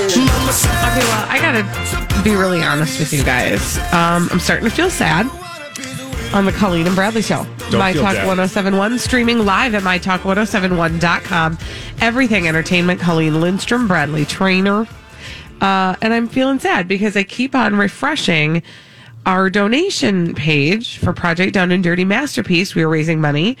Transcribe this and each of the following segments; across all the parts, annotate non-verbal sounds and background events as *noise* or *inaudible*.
Okay, well, I gotta be really honest with you guys. Um, I'm starting to feel sad on the Colleen and Bradley show. Don't My Talk bad. 1071, streaming live at MyTalk1071.com. Everything Entertainment, Colleen Lindstrom, Bradley Traynor. Uh, and I'm feeling sad because I keep on refreshing our donation page for Project Down and Dirty Masterpiece. We are raising money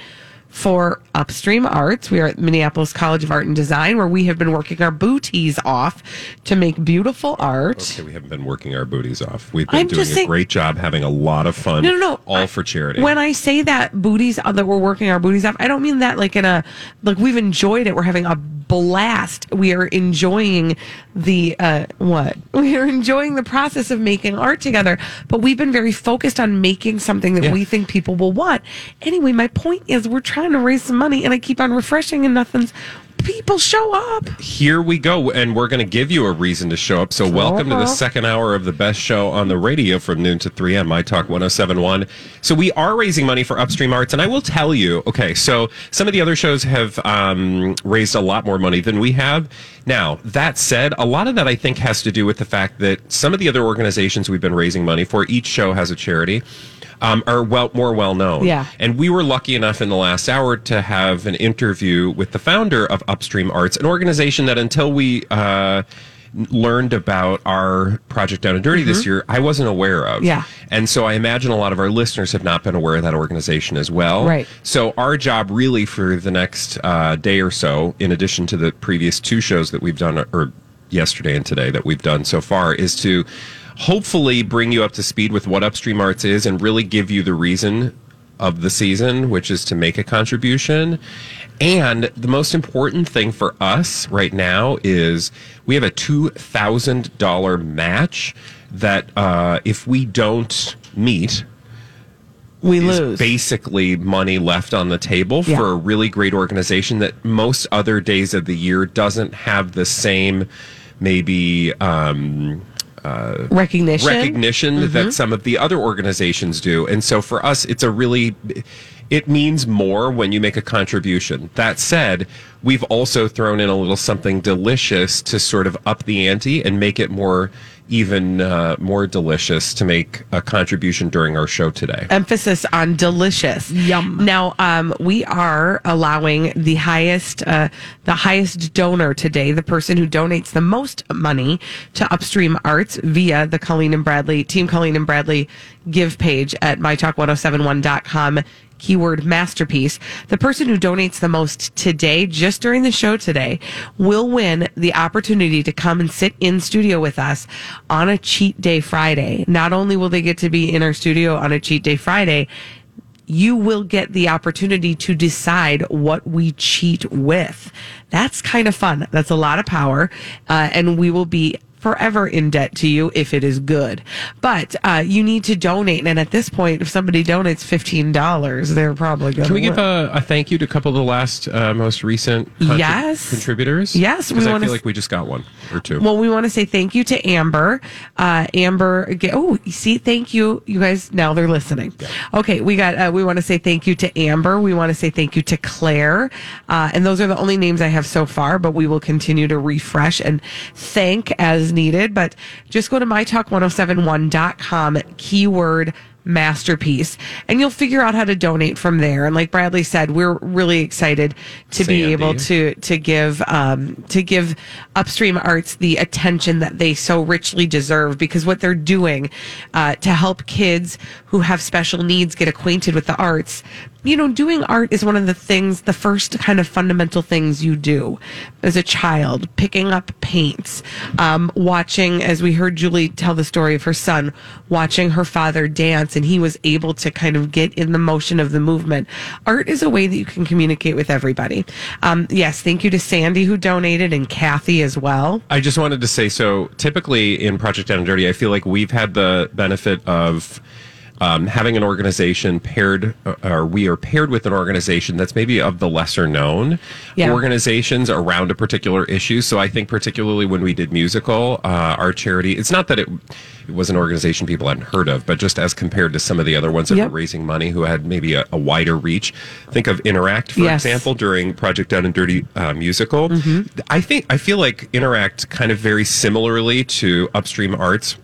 for Upstream Arts. We are at Minneapolis College of Art and Design, where we have been working our booties off to make beautiful art. Okay, we haven't been working our booties off. We've been I'm doing just a saying- great job, having a lot of fun. No, no, no. All for charity. When I say that booties uh, that we're working our booties off, I don't mean that like in a like we've enjoyed it. We're having a blast. We are enjoying the uh what? *laughs* We are enjoying the process of making art together. But we've been very focused on making something that Yeah. we think people will want. Anyway, my point is we're trying to raise some money and I keep on refreshing and nothing's people show up. Here we go, and we're going to give you a reason to show up. So, welcome to the second hour of the best show on the radio from noon to 3 m. My Talk 1071. So, we are raising money for Upstream Arts, and I will tell you okay, so some of the other shows have um, raised a lot more money than we have. Now, that said, a lot of that I think has to do with the fact that some of the other organizations we've been raising money for, each show has a charity. Um, are well more well known. Yeah. And we were lucky enough in the last hour to have an interview with the founder of Upstream Arts, an organization that until we uh, learned about our project Down and Dirty this year, I wasn't aware of. Mm-hmm. Yeah. And so I imagine a lot of our listeners have not been aware of that organization as well. Right. So our job really for the next uh, day or so, in addition to the previous two shows that we've done, or yesterday and today that we've done so far, is to hopefully bring you up to speed with what Upstream Arts is and really give you the reason of the season, which is to make a contribution. And the most important thing for us right now is we have a $2,000 match that uh, if we don't meet, We is lose. basically money left on the table Yeah. for a really great organization that most other days of the year doesn't have the same maybe um, recognition. recognition Mm-hmm. that some of the other organizations do. And so for us, it's a really, it means more when you make a contribution. That said, we've also thrown in a little something delicious to sort of up the ante and make it more, even uh, more delicious to make a contribution during our show today. emphasis on delicious. Yum. Now, um, we are allowing the highest, uh, the highest donor today, the person who donates the most money to Upstream Arts via the Colleen and Bradley Team Colleen and Bradley give page at mytalk1071.com. Keyword masterpiece. The person who donates the most today, just during the show today, will win the opportunity to come and sit in studio with us on a cheat day Friday. Not only will they get to be in our studio on a cheat day Friday, you will get the opportunity to decide what we cheat with. That's kind of fun. That's a lot of power. Uh, and we will be forever in debt to you if it is good. But uh, you need to donate. And at this point, if somebody donates $15, they're probably going to Can we give a, a thank you to a couple of the last, uh, most recent contri- Yes. contributors? Yes, we because I feel s- like we just got one or two. Well, we want to say thank you to Amber. Uh, Amber, oh, see, thank you, you guys. Now they're listening. Okay, we got. Uh, we want to say thank you to Amber. We want to say thank you to Claire, uh, and those are the only names I have so far. But we will continue to refresh and thank as needed. But just go to mytalk1071.com keyword masterpiece and you'll figure out how to donate from there and like bradley said we're really excited to be able to to give um to give upstream arts the attention that they so richly deserve because what they're doing uh, to help kids who have special needs get acquainted with the arts you know doing art is one of the things the first kind of fundamental things you do as a child picking up paints um, watching as we heard julie tell the story of her son watching her father dance and he was able to kind of get in the motion of the movement. Art is a way that you can communicate with everybody. Um, yes thank you to sandy who donated and kathy as well. I just wanted to say so typically in Project Down and Dirty, I feel like we've had the benefit of um, having an organization paired, uh, or we are paired with an organization that's maybe of the lesser known Yeah. organizations around a particular issue. So I think particularly when we did musical, uh, our charity, it's not that it, it was an organization people hadn't heard of, but just as compared to some of the other ones that Yep. were raising money who had maybe a, a wider reach. Think of Interact, for Yes. example, during Project Down and Dirty uh, musical. I think I feel like Interact kind of very similarly to Upstream Arts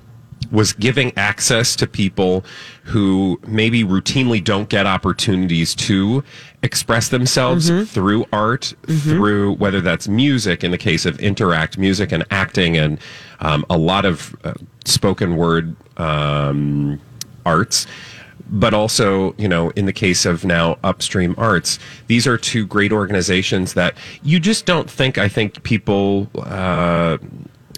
was giving access to people who maybe routinely don't get opportunities to express themselves through art, through whether that's music in the case of Interact, music and acting, and um, a lot of uh, spoken word um, arts but also, you know, in the case of now Upstream Arts, these are two great organizations that you just don't think. I think people. Uh,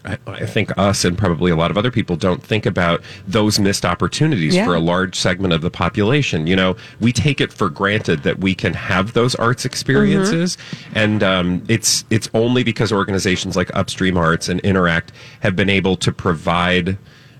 I, I think us and probably a lot of other people don't think about those missed opportunities Yeah. for a large segment of the population. You know, we take it for granted that we can have those arts experiences, and um, it's it's only because organizations like Upstream Arts and Interact have been able to provide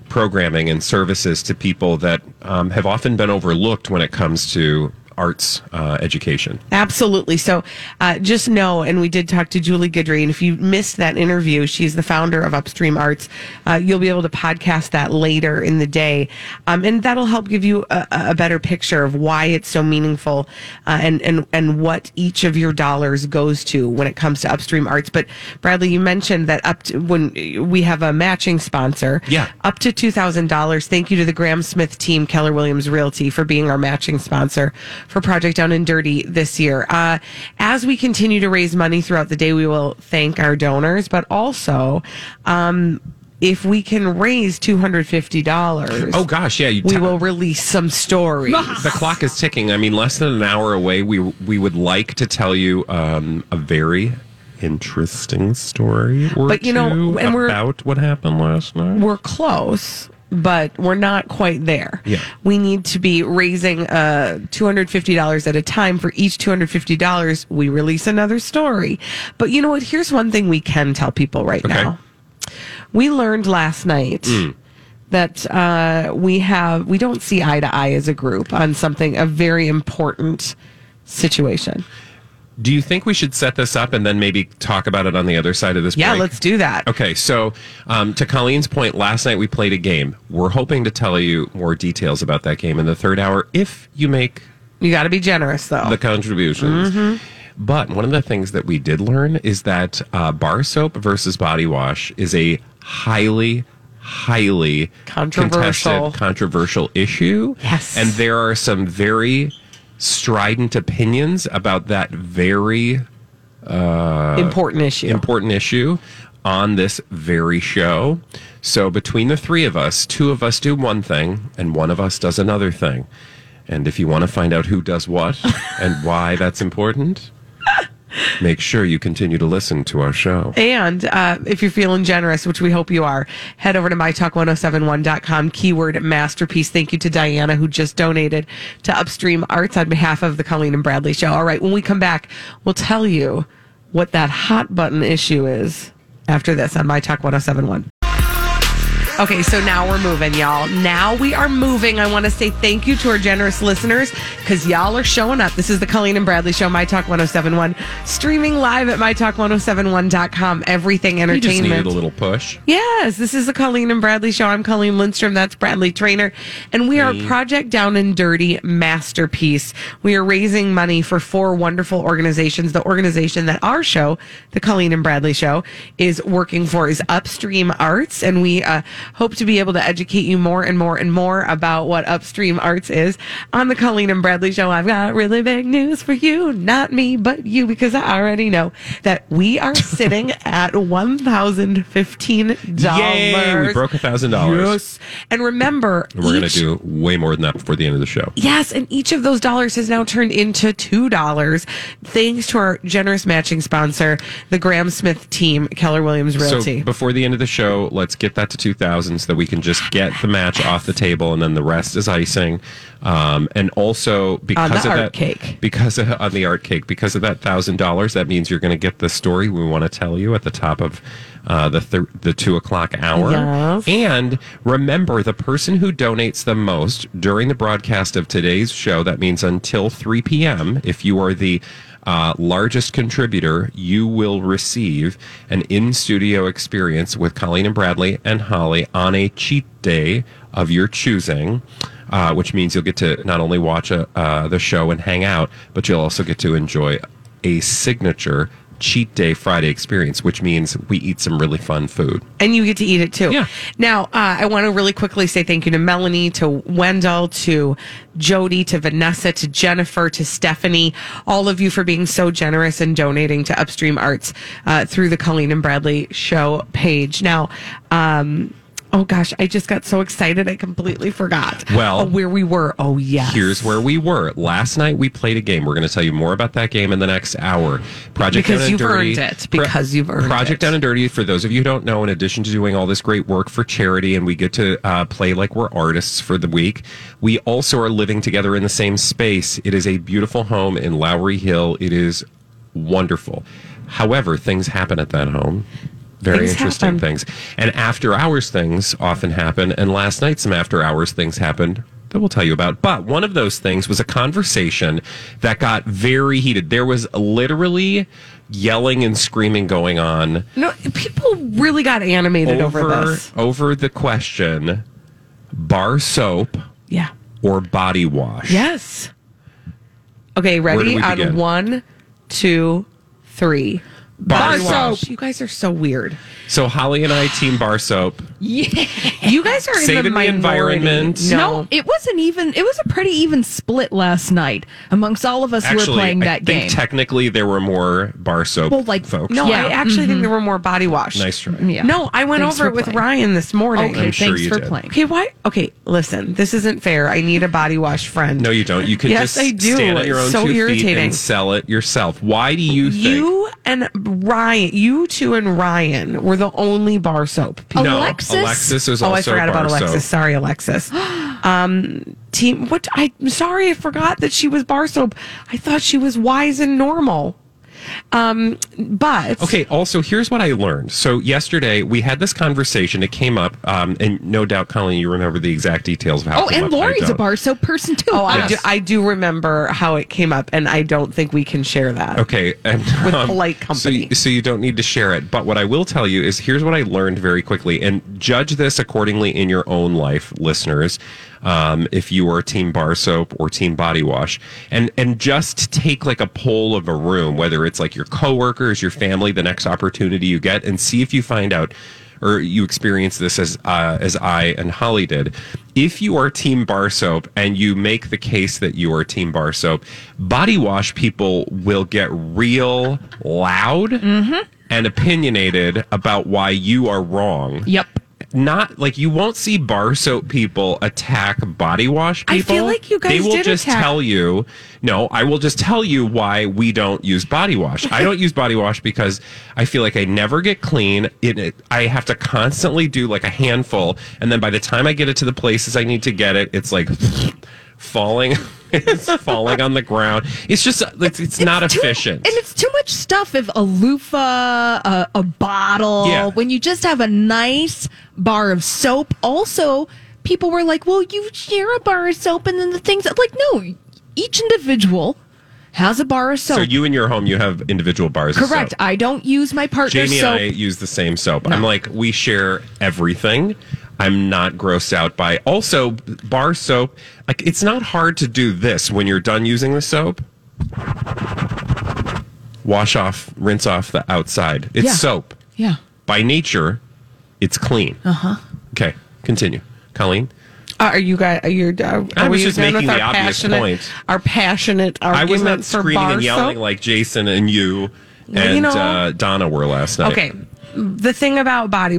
programming and services to people that um, have often been overlooked when it comes to arts uh, education. Absolutely. So uh, just know, and we did talk to Julie Guidry, and if you missed that interview, she's the founder of Upstream Arts. Uh, you'll be able to podcast that later in the day, um, and that'll help give you a, a better picture of why it's so meaningful uh, and and and what each of your dollars goes to when it comes to Upstream Arts. But Bradley, you mentioned that up to when we have a matching sponsor, Yeah. up to two thousand dollars. Thank you to the Graham Smith team, Keller Williams Realty, for being our matching sponsor for Project Down and Dirty this year. Uh, as we continue to raise money throughout the day, we will thank our donors, but also. Um, if we can raise two hundred fifty dollars, Oh gosh, yeah, you we ta- will release some stories. *laughs* the clock is ticking. I mean, less than an hour away. We we would like to tell you um, a very interesting story or But, you know, two and we're- about what happened last night. we're close, but we're not quite there. Yeah. We need to be raising uh, $250 at a time. For each $250, we release another story. But you know what? Here's one thing we can tell people right Okay. now. We learned last night. That uh, we have, we don't see eye to eye as a group on something, a very important situation. Do you think we should set this up and then maybe talk about it on the other side of this? Yeah, break? let's do that. Okay, so um, to Colleen's point, last night we played a game. We're hoping to tell you more details about that game in the third hour if you make You got to be generous, though. the contributions. Mm-hmm. But one of the things that we did learn is that uh, bar soap versus body wash is a highly, highly Controversial. contested, controversial issue. Yes. and there are some very strident opinions about that very uh, important issue. important issue on this very show. So between the three of us, two of us do one thing and one of us does another thing. And if you want to find out who does what *laughs* and why that's important, make sure you continue to listen to our show. And uh, if you're feeling generous, which we hope you are, head over to mytalk1071.com, keyword masterpiece. Thank you to Diana, who just donated to Upstream Arts on behalf of the Colleen and Bradley Show. All right, when we come back, we'll tell you what that hot button issue is after this on My Talk 1071. Okay, so now we're moving, y'all. Now we are moving. I want to say thank you to our generous listeners because y'all are showing up. This is the Colleen and Bradley Show, My Talk 1071, streaming live at MyTalk1071.com. Everything You just entertainment. needed a little push. Yes, this is the Colleen and Bradley show. I'm Colleen Lindstrom. That's Bradley Traynor. And we are Project Down and Dirty Masterpiece. We are raising money for four wonderful organizations. The organization that our show, the Colleen and Bradley show, is working for is Upstream Arts. And we uh, hope to be able to educate you more and more and more about what upstream arts is on the Colleen and Bradley show. I've got really big news for you, not me, but you, because I already know that we are *laughs* sitting at $1,015. Yay! We broke a thousand dollars. Yes. And remember, We're going to do way more than that before the end of the show. Yes, and each of those dollars has now turned into two dollars, thanks to our generous matching sponsor, the Graham Smith team, Keller Williams Realty. So before the end of the show, let's get that to 2000 so that we can just get the match off the table and then the rest is icing. Um, and also because of that cake. because of, on the art cake, because of that thousand dollars, that means you're going to get the story we want to tell you at the top of uh, the thir- the two o'clock hour. Yes. And remember, the person who donates the most during the broadcast of today's show, that means until 3 p.m., if you are the uh, largest contributor, you will receive an in studio experience with Colleen and Bradley and Holly on a cheat day of your choosing. Uh, which means you'll get to not only watch a, uh, the show and hang out, but you'll also get to enjoy a signature cheat day Friday experience, which means we eat some really fun food. and you get to eat it too. Yeah. Now, uh, I want to really quickly say thank you to Melanie, to Wendell, to Jody, to Vanessa, to Jennifer, to Stephanie, all of you for being so generous and donating to Upstream Arts uh, through the Colleen and Bradley show page. Now, um, oh gosh, I just got so excited I completely forgot. Well, oh, where we were. Oh yes. Here's where we were. Last night we played a game. We're going to tell you more about that game in the next hour. Project Because Down and Dirty. Because you've earned it. Because you've earned Project it. Down and Dirty. For those of you who don't know, in addition to doing all this great work for charity, and we get to uh, play like we're artists for the week, we also are living together in the same space. It is a beautiful home in Lowry Hill. It is wonderful. However, things happen at that home. Very Things interesting happen. things. And after hours things often happen. And last night, some after hours things happened that we'll tell you about. But one of those things was a conversation that got very heated. There was literally yelling and screaming going on No, people really got animated over, over, this. over the question bar soap Yeah. or body wash. Yes. Okay, ready? On one, two, three. Bar wash. soap. You guys are so weird. So Holly and I team bar soap. You guys are in Saving the the environment. No. No, it wasn't even. It was a pretty even split last night amongst all of us who were playing I that think game. technically there were more bar soap Well, like, folks. No, Yeah. I actually think mm-hmm. there were more body wash. Nice try. yeah. No, I went Thanks over it with playing. Ryan this morning. Okay, I'm sure thanks you for did. playing. Okay, why? Okay, listen, this isn't fair. I need a body wash friend. No, you don't. You can Yes, just I do. stand on your own It's so two feet and sell it yourself. Why do you think? You and Ryan, you two and Ryan were the only bar soap people. no, Alexis? Alexis is Oh, also I forgot about Alexis. Sorry, Alexis. *gasps* um, team. What? I'm sorry, I forgot that she was bar soap. I thought she was wise and normal. Um, but Okay, also, here's what I learned. So, yesterday we had this conversation. It came up, um, and no doubt, Colleen, you remember the exact details of how oh, and up. Lori's a don't. bar soap person too. Oh, I do. I do remember how it came up, and I don't think we can share that. Okay, and With um, polite company. you- so you don't need to share it. But what I will tell you is, here's what I learned very quickly, and judge this accordingly in your own life, listeners. Um, if you are Team Bar Soap or Team Body Wash, and and just take like a poll of a room, whether it's like your coworkers, your family, the next opportunity you get, and see if you find out or you experience this as uh, as I and Holly did. If you are Team Bar Soap and you make the case that you are Team Bar Soap, body wash people will get real loud and opinionated about why you are wrong. Yep. Not like you won't see bar soap people attack body wash people. I feel like you guys They will just attack- tell you. No, I will just tell you why we don't use body wash. I don't use body wash because I feel like I never get clean. It, it, I have to constantly do like a handful, and then by the time I get it to the places I need to get it, it's like *laughs* falling. It's falling on the ground. It's just it's, it's, not too- efficient. and it's too much stuff. If a loofah, a, a bottle, Yeah. when you just have a nice bar of soap. Also, people were like, "Well, you share a bar of soap," and then the things like, no, each individual has a bar of soap. so you in your home, you have individual bars. of Correct. I don't use my partner's Jamie soap. and I use the same soap. I'm like, we share everything. I'm not grossed out by. Also, bar soap. Like, it's not hard to do this when you're done using the soap. Wash off, rinse off the outside. It's Yeah. soap. yeah. By nature, it's clean. Uh huh. Okay, continue, Colleen. Uh, are you guys? Are you? Uh, I are was we just done making with the obvious passionate, point. Our passionate I was argument not for screaming bar and yelling soap? like Jason and you and you know- uh, Donna were last night. Okay, the thing about body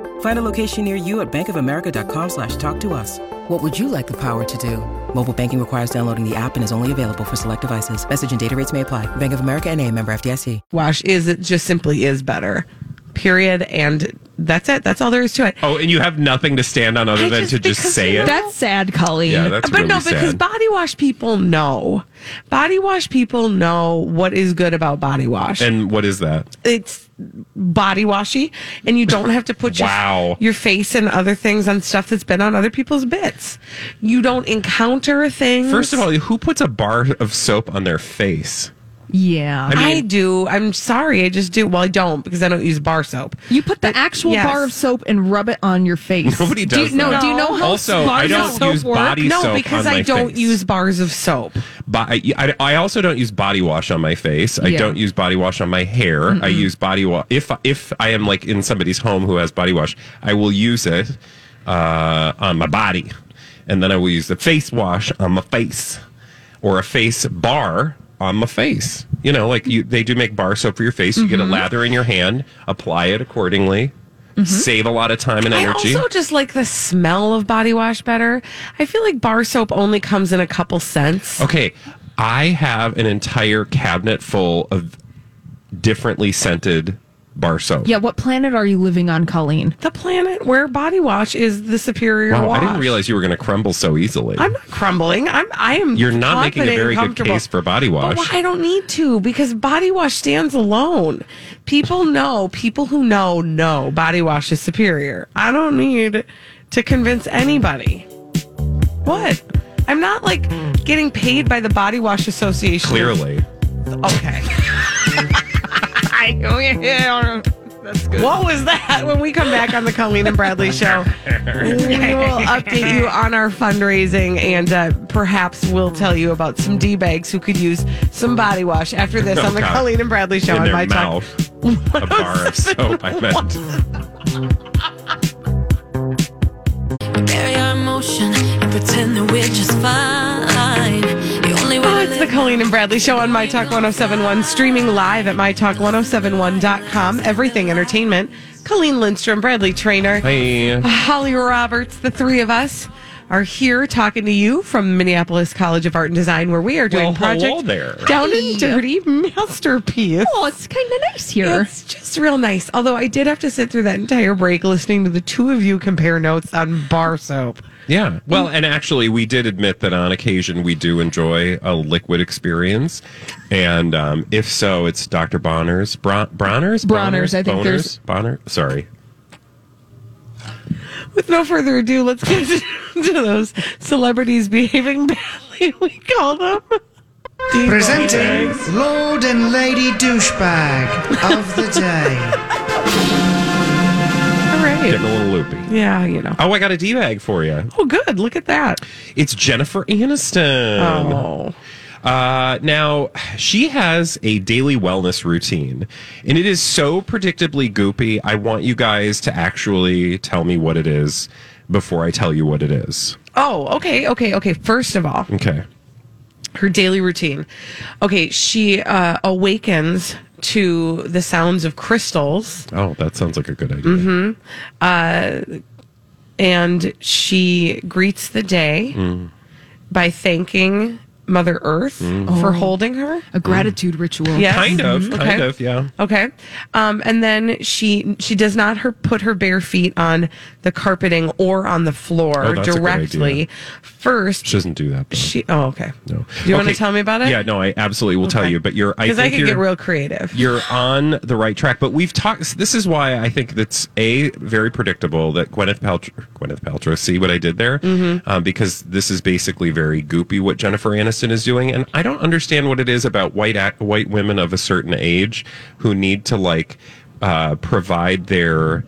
Find a location near you at bankofamerica.com slash talk to us. What would you like the power to do? Mobile banking requires downloading the app and is only available for select devices. Message and data rates may apply. Bank of America and a member FDIC. wash is it just simply is better. Period. And that's it. That's all there is to it. Oh, and you have nothing to stand on other I than just- to just say it. That's sad, Colleen. yeah, that's but really no, because body wash people know. Body wash people know what is good about body wash. and what is that? it's body washy and you don't have to put your, *laughs* Wow. your face and other things on stuff that's been on other people's bits. You don't encounter things. First of all, who puts a bar of soap on their face? Yeah. I I, do. I'm sorry. I just do. Well, I don't because I don't use bar soap. you put the actual yes. bar of soap and rub it on your face. *laughs* Nobody do does you, No, that. do you know how Also, I bars don't of soap use work? body no, soap because on I my don't face. use bars of soap. But I, I, I also don't use body wash on my face. I Yeah. don't use body wash on my hair. I use body wash if if I am like in somebody's home who has body wash. I will use it uh, on my body, and then I will use the face wash on my face, or a face bar on my face. You know, like you, they do make bar soap for your face. You get Mm-hmm. a lather in your hand, apply it accordingly, save a lot of time and energy. I also just like the smell of body wash better. I feel like bar soap only comes in a couple scents. Okay, I have an entire cabinet full of differently scented bar soap. Yeah, what planet are you living on, Colleen? The planet where body wash is the superior Wow, wash. I didn't realize you were going to crumble so easily. I'm not crumbling. I'm. I am. You're not making a very good case for body wash. But I don't need to because body wash stands alone. People *laughs* know. People who know know body wash is superior. I don't need to convince anybody. What? I'm not like getting paid by the Body Wash Association. Clearly. Okay. *laughs* That's good. What was that? When we come back on the Colleen and Bradley show, we will update you on our fundraising and uh, perhaps we'll tell you about some D bags who could use some body wash after this Oh, on the God. Colleen and Bradley show In on their my mouth. talk. *laughs* a bar of soap, I meant. bury our emotion and pretend that we're just fine. The only way Oh, it's the Colleen and Bradley show on My Talk 1071, streaming live at MyTalk1071.com. Everything Entertainment. Colleen Lindstrom, Bradley Traynor. Hey. Holly Roberts, the three of us are here talking to you from Minneapolis College of Art and Design, where we are doing Well, Project there. Down and Dirty Masterpiece. Oh, it's kind of nice here. It's just real nice. Although I did have to sit through that entire break listening to the two of you compare notes on bar soap. Yeah. Well, and actually, we did admit that on occasion we do enjoy a liquid experience. And um, if so, it's Dr. Bonner's. Bron- Bronner's? Bronner's, I think Boners? there's- Bonner? Sorry. With no further ado, let's get to *laughs* those celebrities behaving badly. *laughs* We call them. Presenting Lord and Lady Douchebag of the Day. *laughs* Right. Getting a little loopy. Yeah, you know. Oh, I got a D bag for you. Oh, good. Look at that. It's Jennifer Aniston. Oh. Uh, now, she has a daily wellness routine, and it is so predictably goopy. I want you guys to actually tell me what it is before I tell you what it is. Oh, okay, okay, okay. First of all, Okay. her daily routine. Okay, she uh, awakens to the sounds of crystals Oh, that sounds like a good idea. Mm-hmm. Uh, and she greets the day by thanking Mother Earth for holding her. A gratitude ritual. Yes. Kind of, Mhm. kind of, yeah. Okay. Um, and then she she does not her put her bare feet on the carpeting or on the floor Oh, that's a good directly. idea. First, She doesn't do that. though. she. Oh, okay. No. Do you want Okay, to tell me about it? Yeah, no, I absolutely will tell you. But you're, I Because I, think could you're, get real creative. you're on the right track. But we've talked. This is why I think that's a very predictable that Gwyneth Paltrow. Gwyneth Paltrow. See what I did there? Mm-hmm. Um, because this is basically very goopy what Jennifer Aniston is doing, and I don't understand what it is about white white women of a certain age who need to like uh, provide their.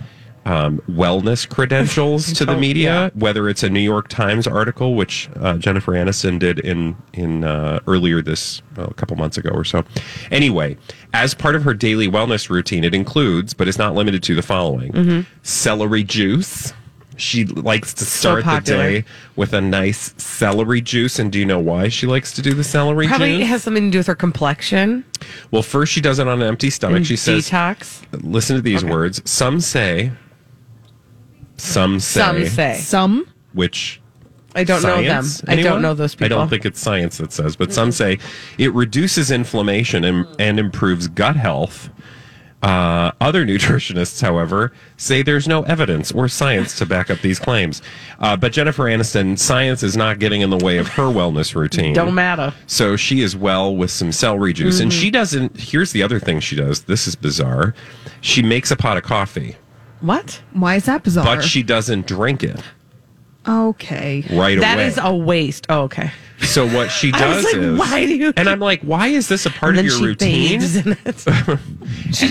Um, wellness credentials *laughs* to the media, yeah. whether it's a New York Times article, which uh, Jennifer Aniston did in in uh, earlier this well, a couple months ago or so. Anyway, as part of her daily wellness routine, it includes, but is not limited to, the following: Mm-hmm. celery juice. She likes to start the day with a nice celery juice. And do you know why she likes to do the celery Probably juice? has something to do with her complexion. well, first she does it on an empty stomach. and She says, detox. "Listen to these words. Some say, some say, Some say. Some. which I don't know them. Science? I don't know those people. I don't think it's science that says, but some say it reduces inflammation and, and improves gut health. Uh, other *laughs* nutritionists, however, say there's no evidence or science to back up these claims. Uh, but Jennifer Aniston, science is not getting in the way of her wellness routine. Don't matter. So she is well with some celery juice. And she doesn't, here's the other thing she does. This is bizarre. She makes a pot of coffee, What? Why is that bizarre? but she doesn't drink it Okay. right That away. is a waste. Oh, okay. So what she *laughs* does like, is, why do you- And I'm like, why is this a part of your she routine? in it. *laughs* and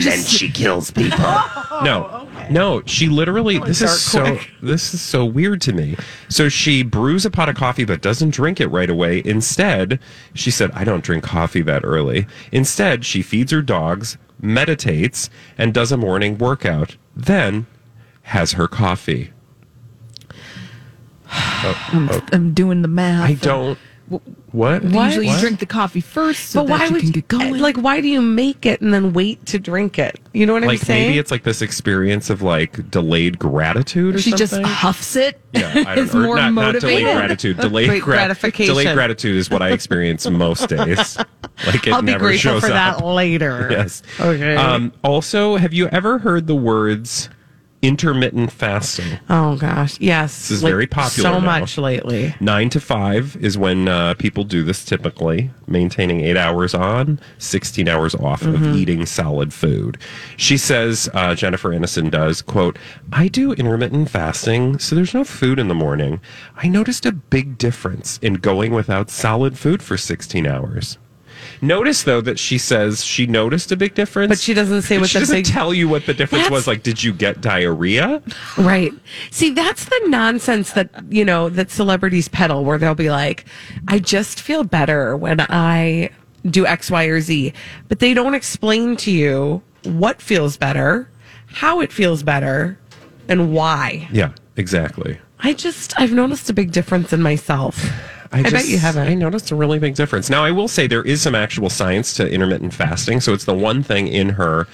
then she kills people. *laughs* no, no, she literally. This is so. This is so weird to me. So she brews a pot of coffee, but doesn't drink it right away. Instead, she said, "I don't drink coffee that early." Instead, she feeds her dogs, meditates, and does a morning workout. Then has her coffee. *sighs* Oh, oh. I'm doing the math. I don't. What? Usually What? you drink the coffee first so but that why you would can get going. like why do you make it and then wait to drink it? You know what I'm saying? maybe it's like this experience of like delayed gratitude or she just something. huffs it. yeah, I don't *laughs* It's know. More not, not delayed motivated. gratitude. Delayed Great gra- gratification. Delayed gratitude is what I experience most days. *laughs* Like it I'll be never grateful shows for up. that later. *laughs* Yes. Okay. Um, also, have you ever heard the words intermittent fasting? oh gosh, yes. This is very popular So now. much lately. Nine to five is when uh, people do this typically, maintaining eight hours on, 16 hours off Mm-hmm. of eating solid food. She says, uh, Jennifer Aniston does, quote, I do intermittent fasting, so there's no food in the morning. I noticed a big difference in going without solid food for 16 hours. Notice though that she says she noticed a big difference, But she doesn't say what she the doesn't big- tell you what the difference That's- was. Like, did you get diarrhea? Right. See, that's the nonsense that, you know, that celebrities peddle where they'll be like, I just feel better when I do X, Y, or Z. But they don't explain to you what feels better, how it feels better, and why. Yeah, exactly. I just, I've noticed a big difference in myself. I, bet you haven't. I noticed a really big difference. Now, I will say there is some actual science to intermittent fasting. So it's the one thing in her,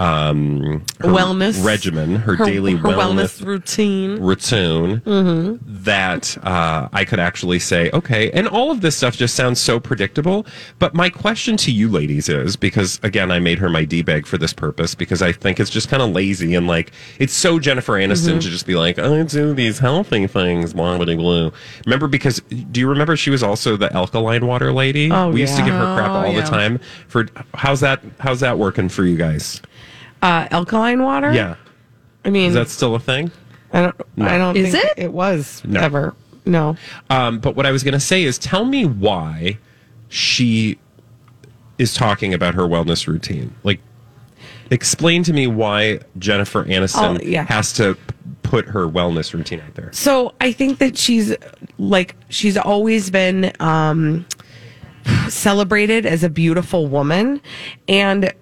um, her wellness regimen, her, daily her wellness, routine. routine Mm-hmm. that uh, I could actually say, okay. And all of this stuff just sounds so predictable. But my question to you ladies is because, again, I made her my D bag for this purpose because I think it's just kind of lazy and like it's so Jennifer Aniston Mm-hmm. to just be like, I do these healthy things, blah, blah, blah. Remember, because do you remember she was also the alkaline water lady? Oh, we used to give her crap Oh, all yeah. the time. For how's that? How's that working for you guys? Uh, alkaline water? Yeah. I mean, Is that still a thing? I don't, I don't Is think it? it was No. ever. No. Um, but what I was going to say is, tell me why she is talking about her wellness routine. Like, explain to me why Jennifer Aniston Oh, yeah. has to put her wellness routine out there. So I think that she's like she's always been um celebrated as a beautiful woman and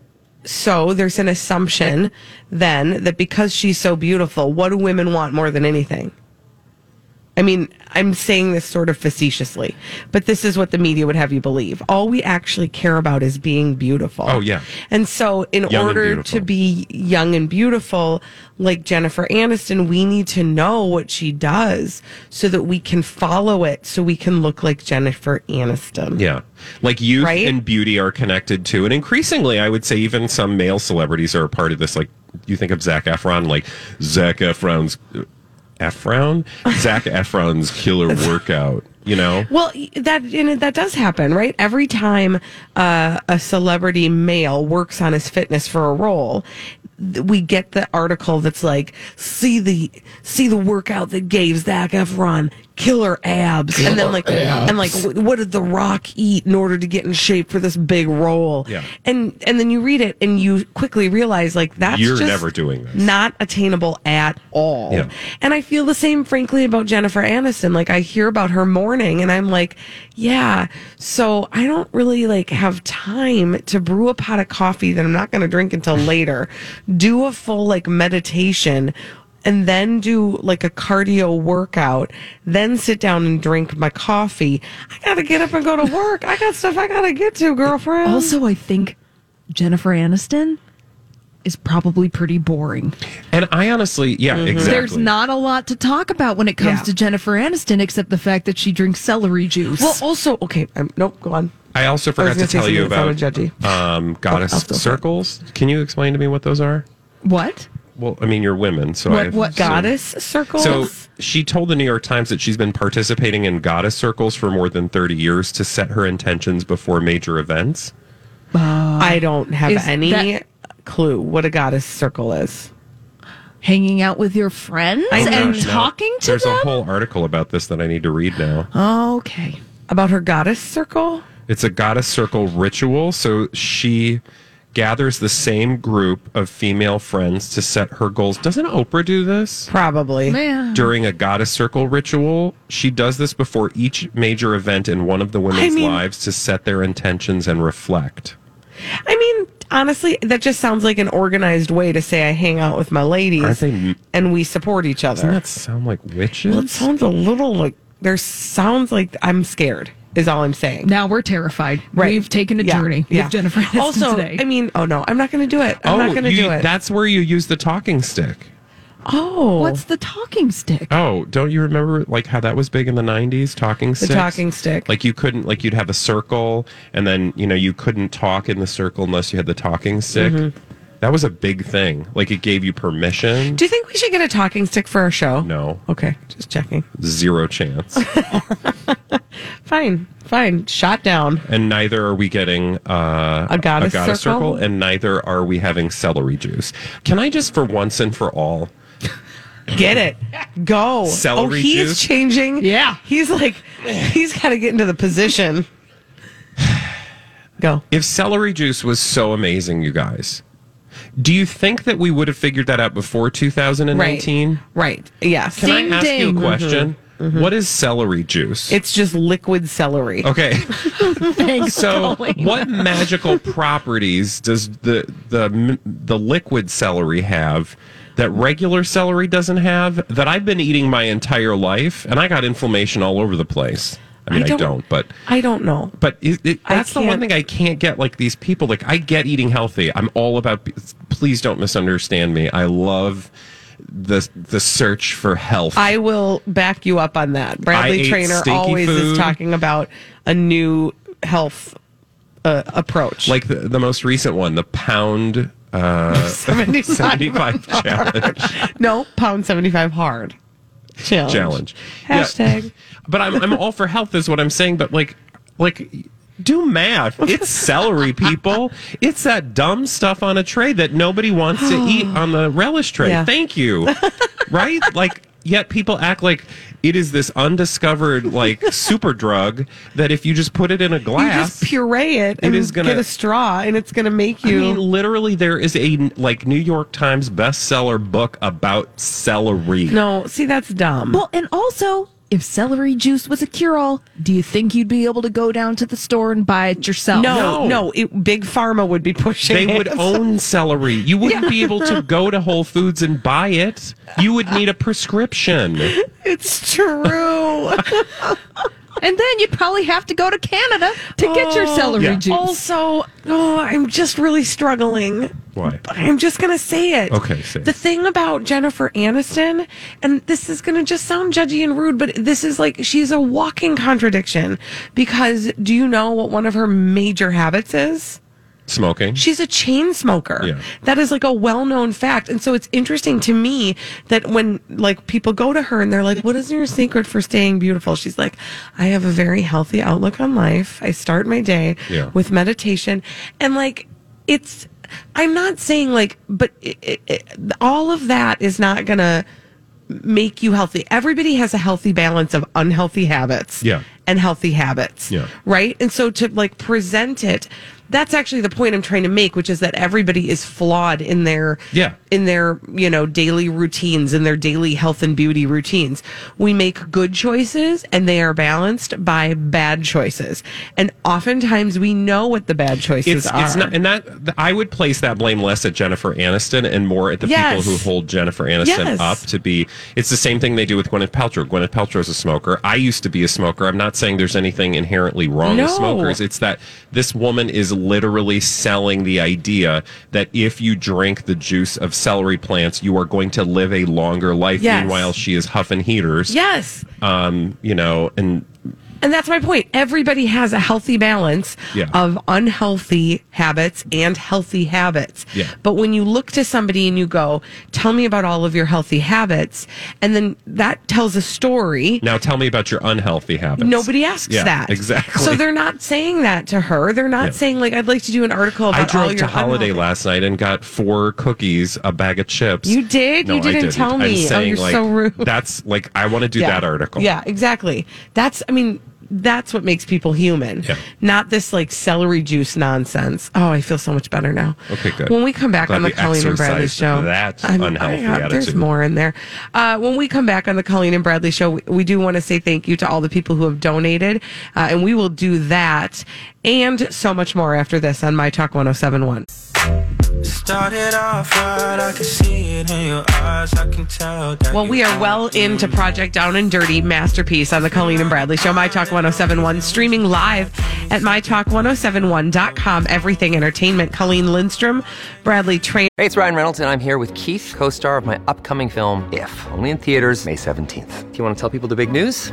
so there's an assumption then that because she's so beautiful, what do women want more than anything? I mean, I'm saying this sort of facetiously, but this is what the media would have you believe. All we actually care about is being beautiful. Oh, yeah. And so, in Young order to be young and beautiful, like Jennifer Aniston, we need to know what she does so that we can follow it, so we can look like Jennifer Aniston. Yeah. Like youth Right? and beauty are connected to, and increasingly, I would say even some male celebrities are a part of this. Like you think of Zac Efron, like Zac Efron's Efron, Zac Efron's killer *laughs* workout. You know, Well, that and that does happen, right? Every time uh, a celebrity male works on his fitness for a role, we get the article that's like, "See the see the workout that gave Zac Efron killer abs," and then like, and like, what did The Rock eat in order to get in shape for this big role? Yeah. and and then you read it and you quickly realize like that's You're just never doing this. not attainable at all. Yeah. And I feel the same, frankly, about Jennifer Aniston. Like I hear about her morning and I'm like, yeah. So I don't really like have time to brew a pot of coffee that I'm not going to drink until later, do a full like meditation and then do like a cardio workout, then sit down and drink my coffee. I got to get up and go to work. I got stuff I got to get to, girlfriend. Also, I think Jennifer Aniston is probably pretty boring. and I honestly, yeah, exactly. There's not a lot to talk about when it comes Yeah. to Jennifer Aniston except the fact that she drinks celery juice. well, also, okay. Um, nope, go on. I also I forgot was to gonna tell you about that sounded judgy. um, goddess I'll still say it. circles. Can you explain to me what those are? what? Well, I mean, you're women, so What- I what so- Goddess circles? So she told the New York Times that she's been participating in goddess circles for more than 30 years to set her intentions before major events. Uh, I don't have any that- clue what a goddess circle is. Hanging out with your friends I know. and Gosh, no. talking to There's them? There's a whole article about this that I need to read now. okay. About her goddess circle? It's a goddess circle ritual. So she gathers the same group of female friends to set her goals. Doesn't Oprah do this? Probably. Yeah. During a goddess circle ritual, she does this before each major event in one of the women's mean- lives to set their intentions and reflect. I mean, honestly, that just sounds like an organized way to say I hang out with my ladies Aren't they- and we support each other. Doesn't that sound like witches? well, it sounds a little like there sounds like I'm scared. Is all I'm saying. Now we're terrified. Right. We've taken a Yeah, journey yeah. with Jennifer Aniston Also, today. I mean, oh no, I'm not going to do it. I'm not going to do it. That's where you use the talking stick. oh, What's the talking stick? Oh, don't you remember like how that was big in the '90s? Talking the sticks. talking stick? Like you couldn't like you'd have a circle, and then you know you couldn't talk in the circle unless you had the talking stick. Mm-hmm. That was a big thing. Like it gave you permission. do you think we should get a talking stick for our show? No, Okay, just checking. zero chance. *laughs* Fine, fine. Shot down. and neither are we getting uh, A goddess circle? circle, and neither are we having celery juice. Can I just, for once and for all, Get it. Go. Celery oh, he's juice? changing. Yeah. He's like, he's got to get into the position. *sighs* Go. if celery juice was so amazing, you guys, do you think that we would have figured that out before 2019? Right. right. Yes. Can Ding, I ask you a question? Mm-hmm. Mm-hmm. What is celery juice? It's just liquid celery. okay. *laughs* Thanks, So, Colleen. what magical properties does the the the liquid celery have that regular celery doesn't have? That I've been eating my entire life, and I got inflammation all over the place. I mean, I don't, don't- but I don't know. but it, it, that's the one thing I can't get. Like these people, like I get eating healthy. I'm all about. Please don't misunderstand me. I love the the search for health. I will back you up on that. Bradley Traynor always food. is talking about a new health uh, approach. like the, the most recent one, the pound uh, *laughs* 75 75 *laughs* challenge. no, pound 75 hard. Challenge. challenge. Yeah. Hashtag. But I'm I'm all for health is what I'm saying, but like like do math. It's celery, people. It's that dumb stuff on a tray that nobody wants to eat *gasps* on the relish tray. Yeah. Thank you. *laughs* right? Like yet people act like it is this undiscovered like super drug that if you just put it in a You glass just puree it and is gonna- get a straw, and it's going to make you. I you. mean, literally, there is a like New York Times bestseller book about celery. no, see, that's dumb. Well, and also if celery juice was a cure all, do you think you'd be able to go down to the store and buy it yourself? No, No. no, it, big pharma would be pushing. They would *laughs* own celery. You wouldn't be able to go to Whole Foods and buy it. You would need a prescription. It's true. *laughs* And then you'd probably have to go to Canada to get your oh. celery Yeah. juice. Also, oh, I'm just really struggling. Why? I'm just gonna say it. Okay, say it. The thing about Jennifer Aniston, and this is gonna just sound judgy and rude, but this is like she's a walking contradiction. Because do you know what one of her major habits is? Smoking. She's a chain smoker. Yeah. That is like a well known fact. And so it's interesting to me that when like people go to her and they're like, What is your secret for staying beautiful? She's like, I have a very healthy outlook on life. I start my day Yeah. with meditation. And like it's I'm not saying like, but it, it, it, all of that is not gonna make you healthy. Everybody has a healthy balance of unhealthy habits Yeah. and healthy habits. Yeah. Right. And so to like present it, that's actually the point I'm trying to make, which is that everybody is flawed in their Yeah. in their, you know, daily routines, in their daily health and beauty routines. We make good choices and they are balanced by bad choices. And oftentimes we know what the bad choices It's are. it's not, and that I would place that blame less at Jennifer Aniston and more at the Yes. people who hold Jennifer Aniston Yes. up to be. It's the same thing they do with Gwyneth Paltrow. Gwyneth Paltrow is a smoker. I used to be a smoker. I'm not saying there's anything inherently wrong with smokers. It's that this woman is literally selling the idea that if you drink the juice of celery plants, you are going to live a longer life. Yes. Meanwhile, she is huffing heaters. yes. Um, you know, and And that's my point. Everybody has a healthy balance Yeah. of unhealthy habits and healthy habits. Yeah. But when you look to somebody and you go, tell me about all of your healthy habits, and then that tells a story. now tell me about your unhealthy habits. Nobody asks Yeah, that. exactly. So they're not saying that to her. They're not saying, like, I'd like to do an article about I all drove your to Holiday unhealthy- last night and got four cookies, a bag of chips. You did? No, You I didn't tell me. Oh, you're like, so rude. That's like I want to do that article. Yeah, exactly. That's, I mean, that's what makes people human. Yeah. Not this like celery juice nonsense. Oh, I feel so much better now. Okay, good. When we come back Glad on the Colleen and Bradley show, that's I'm- unhealthy there's more in there. Uh, when we come back on the Colleen and Bradley show, we, we do want to say thank you to all the people who have donated, uh, and we will do that and so much more after this on My Talk 1071. Started off right, I can see it in your eyes. I can tell that Well, we are well into. Project Down and Dirty Masterpiece on the Colleen and Bradley Show, My Talk 1071, streaming live at MyTalk1071.com. Everything Entertainment. Colleen Lindstrom, Bradley Traynor. Hey, it's Ryan Reynolds, and I'm here with Keith, co star of my upcoming film, If, only in theaters, May 17th. Do you want to tell people the big news?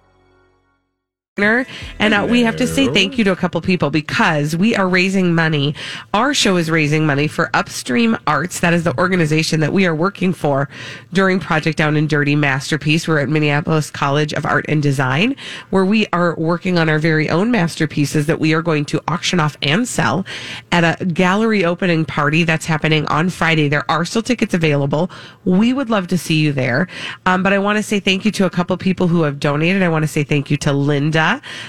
And uh, we have to say thank you to a couple people because we are raising money. Our show is raising money for Upstream Arts. That is the organization that we are working for during Project Down and Dirty Masterpiece. We're at Minneapolis College of Art and Design, where we are working on our very own masterpieces that we are going to auction off and sell at a gallery opening party that's happening on Friday. There are still tickets available. We would love to see you there. Um, but I want to say thank you to a couple people who have donated. I want to say thank you to Linda.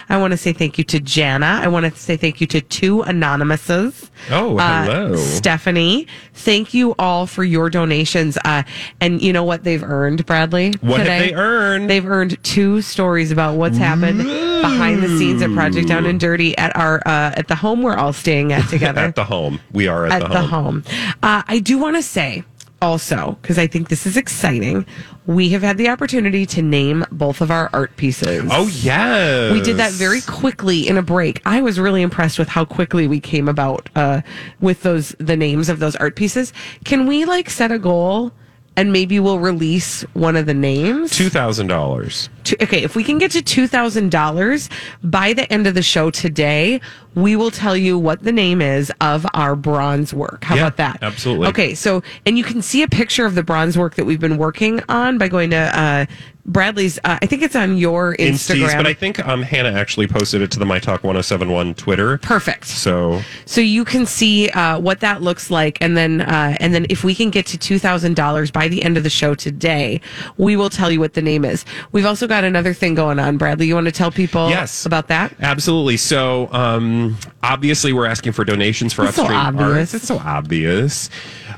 I want to say thank you to Jana. I want to say thank you to two anonymouses. Oh, Uh, hello. Stephanie. Thank you all for your donations. Uh, and you know what they've earned, Bradley? What have they earned? They've earned two stories about what's happened behind the scenes at Project Down and Dirty at our uh, at the home we're all staying at *laughs* together at the home. We are at, the home. the home. Uh, I do want to say also, because I think this is exciting, we have had the opportunity to name both of our art pieces. Oh yes, We did that very quickly in a break. I was really impressed with how quickly we came about uh, with those the names of those art pieces. Can we like set a goal and maybe we'll release one of the names? Two thousand dollars. okay, if we can get to two thousand dollars by the end of the show today, we will tell you what the name is of our bronze work. How Yeah, about that? absolutely. Okay, so and you can see a picture of the bronze work that we've been working on by going to uh, Bradley's. Uh, I think it's on your Insties, Instagram. but I think um, Hannah actually posted it to the My Talk 1071 Twitter. Perfect. So So you can see uh, what that looks like, and then uh, and then if we can get to two thousand dollars by the end of the show today, we will tell you what the name is. We've also got another thing going on, Bradley. You want to tell people Yes. about that? Absolutely. So, um, obviously, we're asking for donations for It's so upstream obvious. arts. It's so obvious.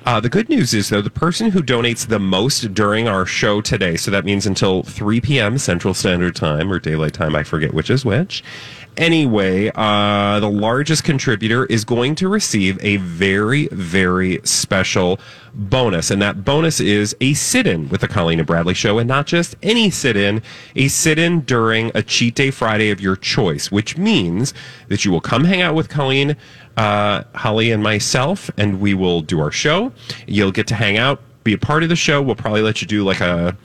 Uh, the good news is, though, the person who donates the most during our show today, so that means until 3 p.m. Central Standard Time or Daylight Time, I forget which is which. Anyway, uh, the largest contributor is going to receive a very, very special bonus. And that bonus is a sit in with the Colleen and Bradley show, and not just any sit in, a sit in during a cheat day Friday of your choice, which means that you will come hang out with Colleen, uh, Holly, and myself, and we will do our show. You'll get to hang out, be a part of the show. We'll probably let you do like a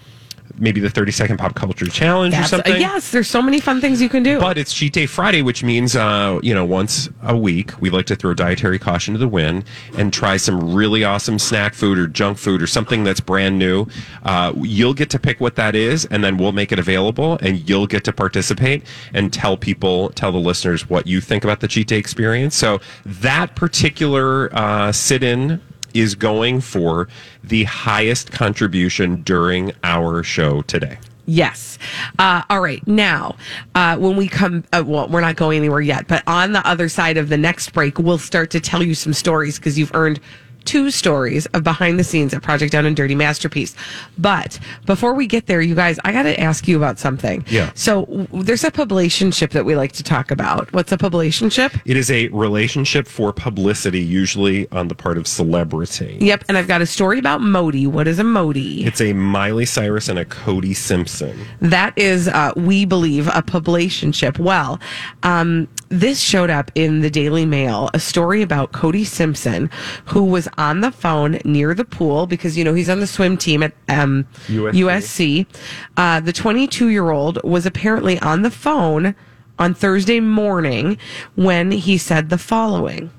maybe the 30 second pop culture challenge or That's- something. yes, there's so many fun things you can do. But it's Cheat Day Friday, which means, uh, you know, once a week, we like to throw dietary caution to the wind and try some really awesome snack food or junk food or something that's brand new. Uh, you'll get to pick what that is, and then we'll make it available, and you'll get to participate and tell people, tell the listeners what you think about the Cheat Day experience. So that particular uh, sit in is going for the highest contribution during our show today. Yes. Uh, all right. Now, uh, when we come, uh, well, we're not going anywhere yet, but on the other side of the next break, we'll start to tell you some stories because you've earned two stories of behind the scenes at Project Down and Dirty Masterpiece. But before we get there, you guys, I got to ask you about something. Yeah. So w- there's a publicationship that we like to talk about. What's a publicationship? It is a relationship for publicity, usually on the part of celebrity. Yep. And I've got a story about Modi. What is a Modi? It's a Miley Cyrus and a Cody Simpson. That is, uh, we believe, a publicationship. Well, um, this showed up in the Daily Mail, a story about Cody Simpson, who was on the phone near the pool because, you know, he's on the swim team at um, USC. USC. Uh, the 22 year old was apparently on the phone on Thursday morning when he said the following.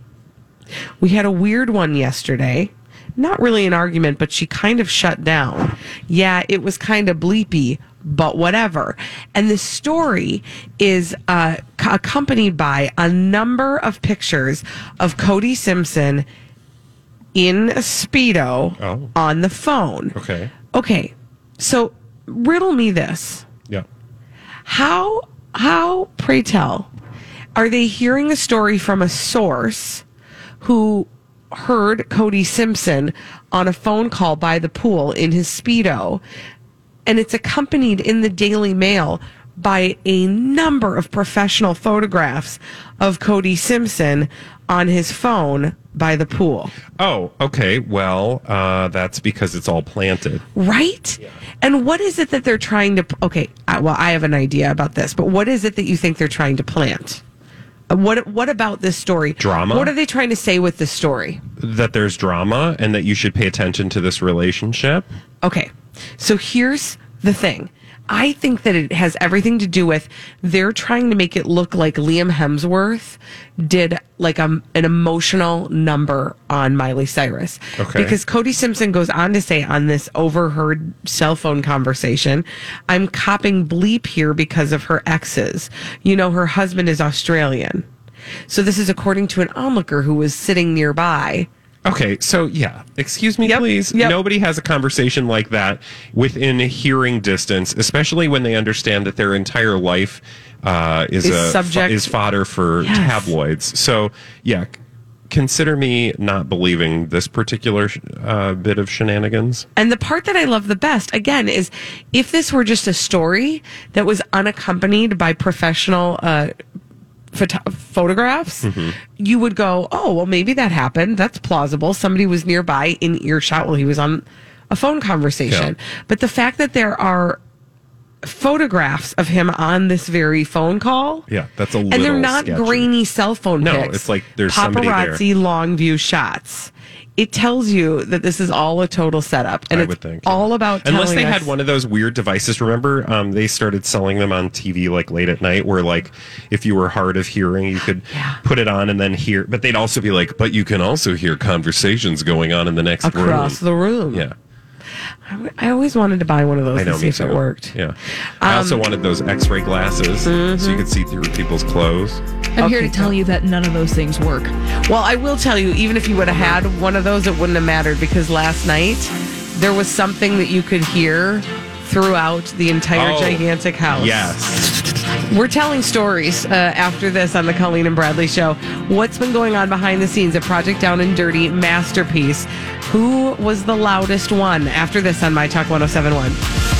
We had a weird one yesterday. Not really an argument, but she kind of shut down. Yeah, it was kind of bleepy, but whatever. And the story is uh, accompanied by a number of pictures of Cody Simpson in a Speedo Oh. on the phone. Okay. Okay, so riddle me this. Yeah. How how pray tell are they hearing a story from a source who heard Cody Simpson on a phone call by the pool in his speedo and it's accompanied in the Daily Mail by a number of professional photographs of Cody Simpson on his phone by the pool. Oh, okay. Well, uh, that's because it's all planted. Right? And what is it that they're trying to? Okay, well, I have an idea about this, but what is it that you think they're trying to plant? Uh, What What about this story? Drama? What are they trying to say with this story? That there's drama and that you should pay attention to this relationship. Okay, so here's the thing. I think that it has everything to do with they're trying to make it look like Liam Hemsworth did like a, an emotional number on Miley Cyrus. Okay. Because Cody Simpson goes on to say on this overheard cell phone conversation, I'm copping bleep here because of her exes. You know, her husband is Australian. So this is according to an onlooker who was sitting nearby. Okay, so yeah, excuse me, Yep, please. yep. Nobody has a conversation like that within hearing distance, especially when they understand that their entire life uh, is, Is a subject- is fodder for Yes. tabloids. So yeah, consider me not believing this particular uh, bit of shenanigans. And the part that I love the best, again, is if this were just a story that was unaccompanied by professional uh, photo- photographs, you would go, oh, well, maybe that happened. That's plausible. Somebody was nearby in earshot while he was on a phone conversation. But the fact that there are photographs of him on this very phone call. Yeah, that's a And they're not sketchy. grainy cell phone No, pics. it's like there's paparazzi long view shots. It tells you that this is all a total setup, and I it's would think, all about Unless they us- had one of those weird devices, remember? Um, they started selling them on TV like late at night, where like if you were hard of hearing, you could put it on and then hear. But they'd also be like, but you can also hear conversations going on in the next room. across room. the room. Yeah, I always wanted to buy one of those I know. to see if too. it worked. Yeah, I also Um, wanted those X-ray glasses so Mm-hmm. you could see through people's clothes. I'm here to tell you that none of those things work. Well, I will tell you, even if you would have had one of those, it wouldn't have mattered because last night there was something that you could hear throughout the entire Oh, gigantic house. Yes. We're telling stories uh, after this on the Colleen and Bradley show. What's been going on behind the scenes at Project Down and Dirty Masterpiece? Who was the loudest one after this on My Talk 1071?